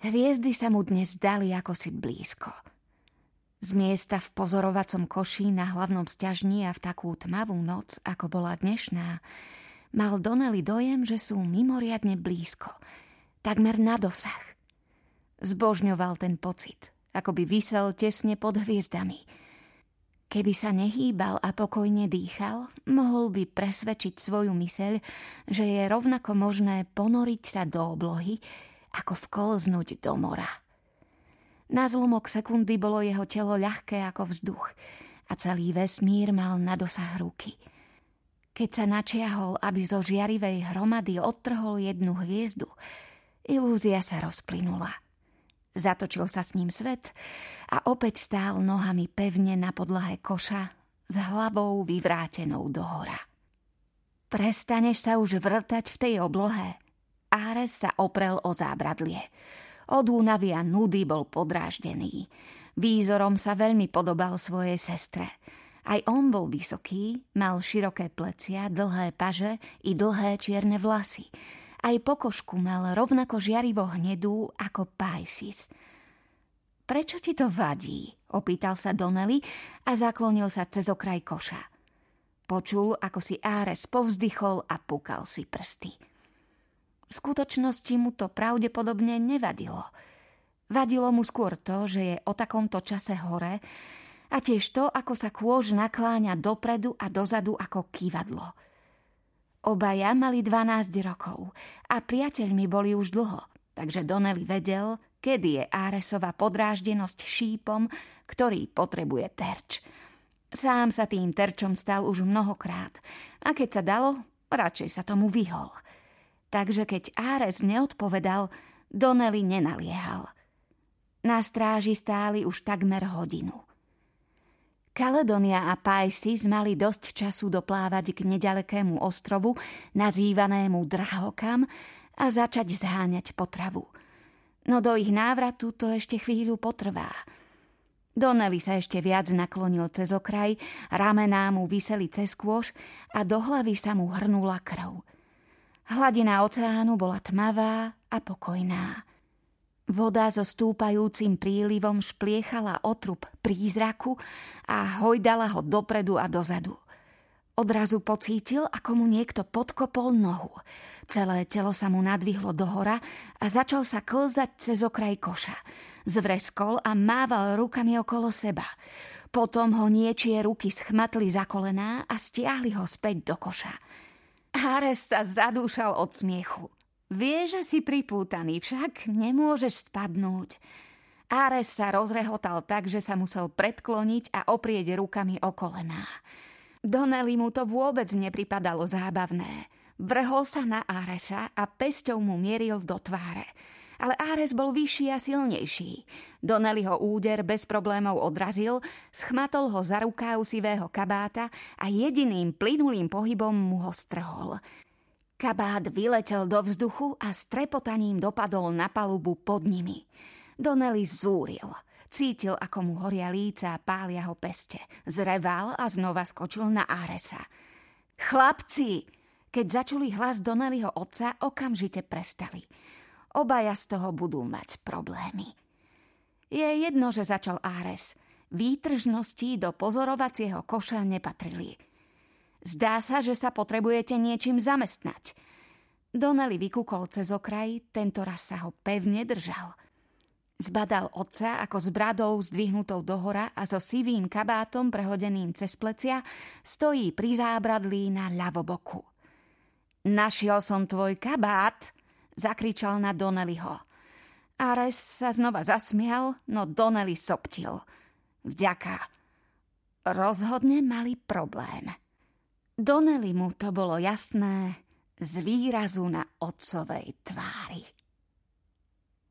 Hviezdy sa mu dnes dali ako si blízko. Z miesta v pozorovacom koši na hlavnom stiažni a v takú tmavú noc, ako bola dnešná, mal Donnelly dojem, že sú mimoriadne blízko, takmer na dosah. Zbožňoval ten pocit, ako by vysel tesne pod hviezdami – Keby sa nehýbal a pokojne dýchal, mohol by presvedčiť svoju myseľ, že je rovnako možné ponoriť sa do oblohy, ako vklznúť do mora. Na zlomok sekundy bolo jeho telo ľahké ako vzduch a celý vesmír mal na dosah ruky. Keď sa načiahol, aby zo žiarivej hromady odtrhol jednu hviezdu, ilúzia sa rozplynula – Zatočil sa s ním svet a opäť stál nohami pevne na podlahe koša s hlavou vyvrátenou dohora. Prestaneš sa už vrtať v tej oblohe. Áres sa oprel o zábradlie. Od únavy a nudy bol podráždený. Výzorom sa veľmi podobal svojej sestre. Aj on bol vysoký, mal široké plecia, dlhé paže i dlhé čierne vlasy – aj pokožku mal rovnako žiarivo hnedú ako Paisis. Prečo ti to vadí? Opýtal sa Donnelly a zaklonil sa cez okraj koša. Počul, ako si Áres povzdychol a pukal si prsty. V skutočnosti mu to pravdepodobne nevadilo. Vadilo mu skôr to, že je o takomto čase hore a tiež to, ako sa kôž nakláňa dopredu a dozadu ako kývadlo – Obaja mali 12 rokov a priateľmi boli už dlho, takže Donnelly vedel, kedy je Áresova podráždenosť šípom, ktorý potrebuje terč. Sám sa tým terčom stal už mnohokrát a keď sa dalo, radšej sa tomu vyhol. Takže keď Áres neodpovedal, Donnelly nenaliehal. Na stráži stáli už takmer hodinu. Kaledonia a Paisis mali dosť času doplávať k nedalekému ostrovu, nazývanému Drahokam, a začať zháňať potravu. No do ich návratu to ešte chvíľu potrvá. Donnelly sa ešte viac naklonil cez okraj, ramená mu vyseli cez kôž a do hlavy sa mu hrnula krv. Hladina oceánu bola tmavá a pokojná. Voda so stúpajúcim prílivom špliechala otrup prízraku a hojdala ho dopredu a dozadu. Odrazu pocítil, ako mu niekto podkopol nohu. Celé telo sa mu nadvihlo dohora a začal sa klzať cez okraj koša. Zvreskol a mával rukami okolo seba. Potom ho niečie ruky schmatli za kolená a stiahli ho späť do koša. Hares sa zadúšal od smiechu. Vie, že si pripútaný, však nemôžeš spadnúť. Ares sa rozrehotal tak, že sa musel predkloniť a oprieť rukami o kolená. Donnelly mu to vôbec nepripadalo zábavné. Vrhol sa na Aresa a pesťou mu mieril do tváre. Ale Ares bol vyšší a silnejší. Donnelly ho úder bez problémov odrazil, schmatol ho za rukáv sivého kabáta a jediným plynulým pohybom mu ho strhol. Kabát vyletel do vzduchu a strepotaním dopadol na palubu pod nimi. Donnelly zúril. Cítil, ako mu horia líca a pália ho peste. Zreval a znova skočil na Aresa. Chlapci! Keď začuli hlas Donnellyho otca, okamžite prestali. Obaja z toho budú mať problémy. Je jedno, že začal Ares. Výtržnosti do pozorovacieho koša nepatrili – Zdá sa, že sa potrebujete niečím zamestnať. Donnelly vykúkol cez okraj, tento raz sa ho pevne držal. Zbadal otca ako s bradou zdvihnutou dohora a so sivým kabátom prehodeným cez plecia stojí pri zábradlí na ľavoboku. Našiel som tvoj kabát, zakričal na Donnellyho. Ares sa znova zasmial, no Donnelly soptil. Vďaka. Rozhodne mali problém. Donnelly mu to bolo jasné z výrazu na otcovej tvári.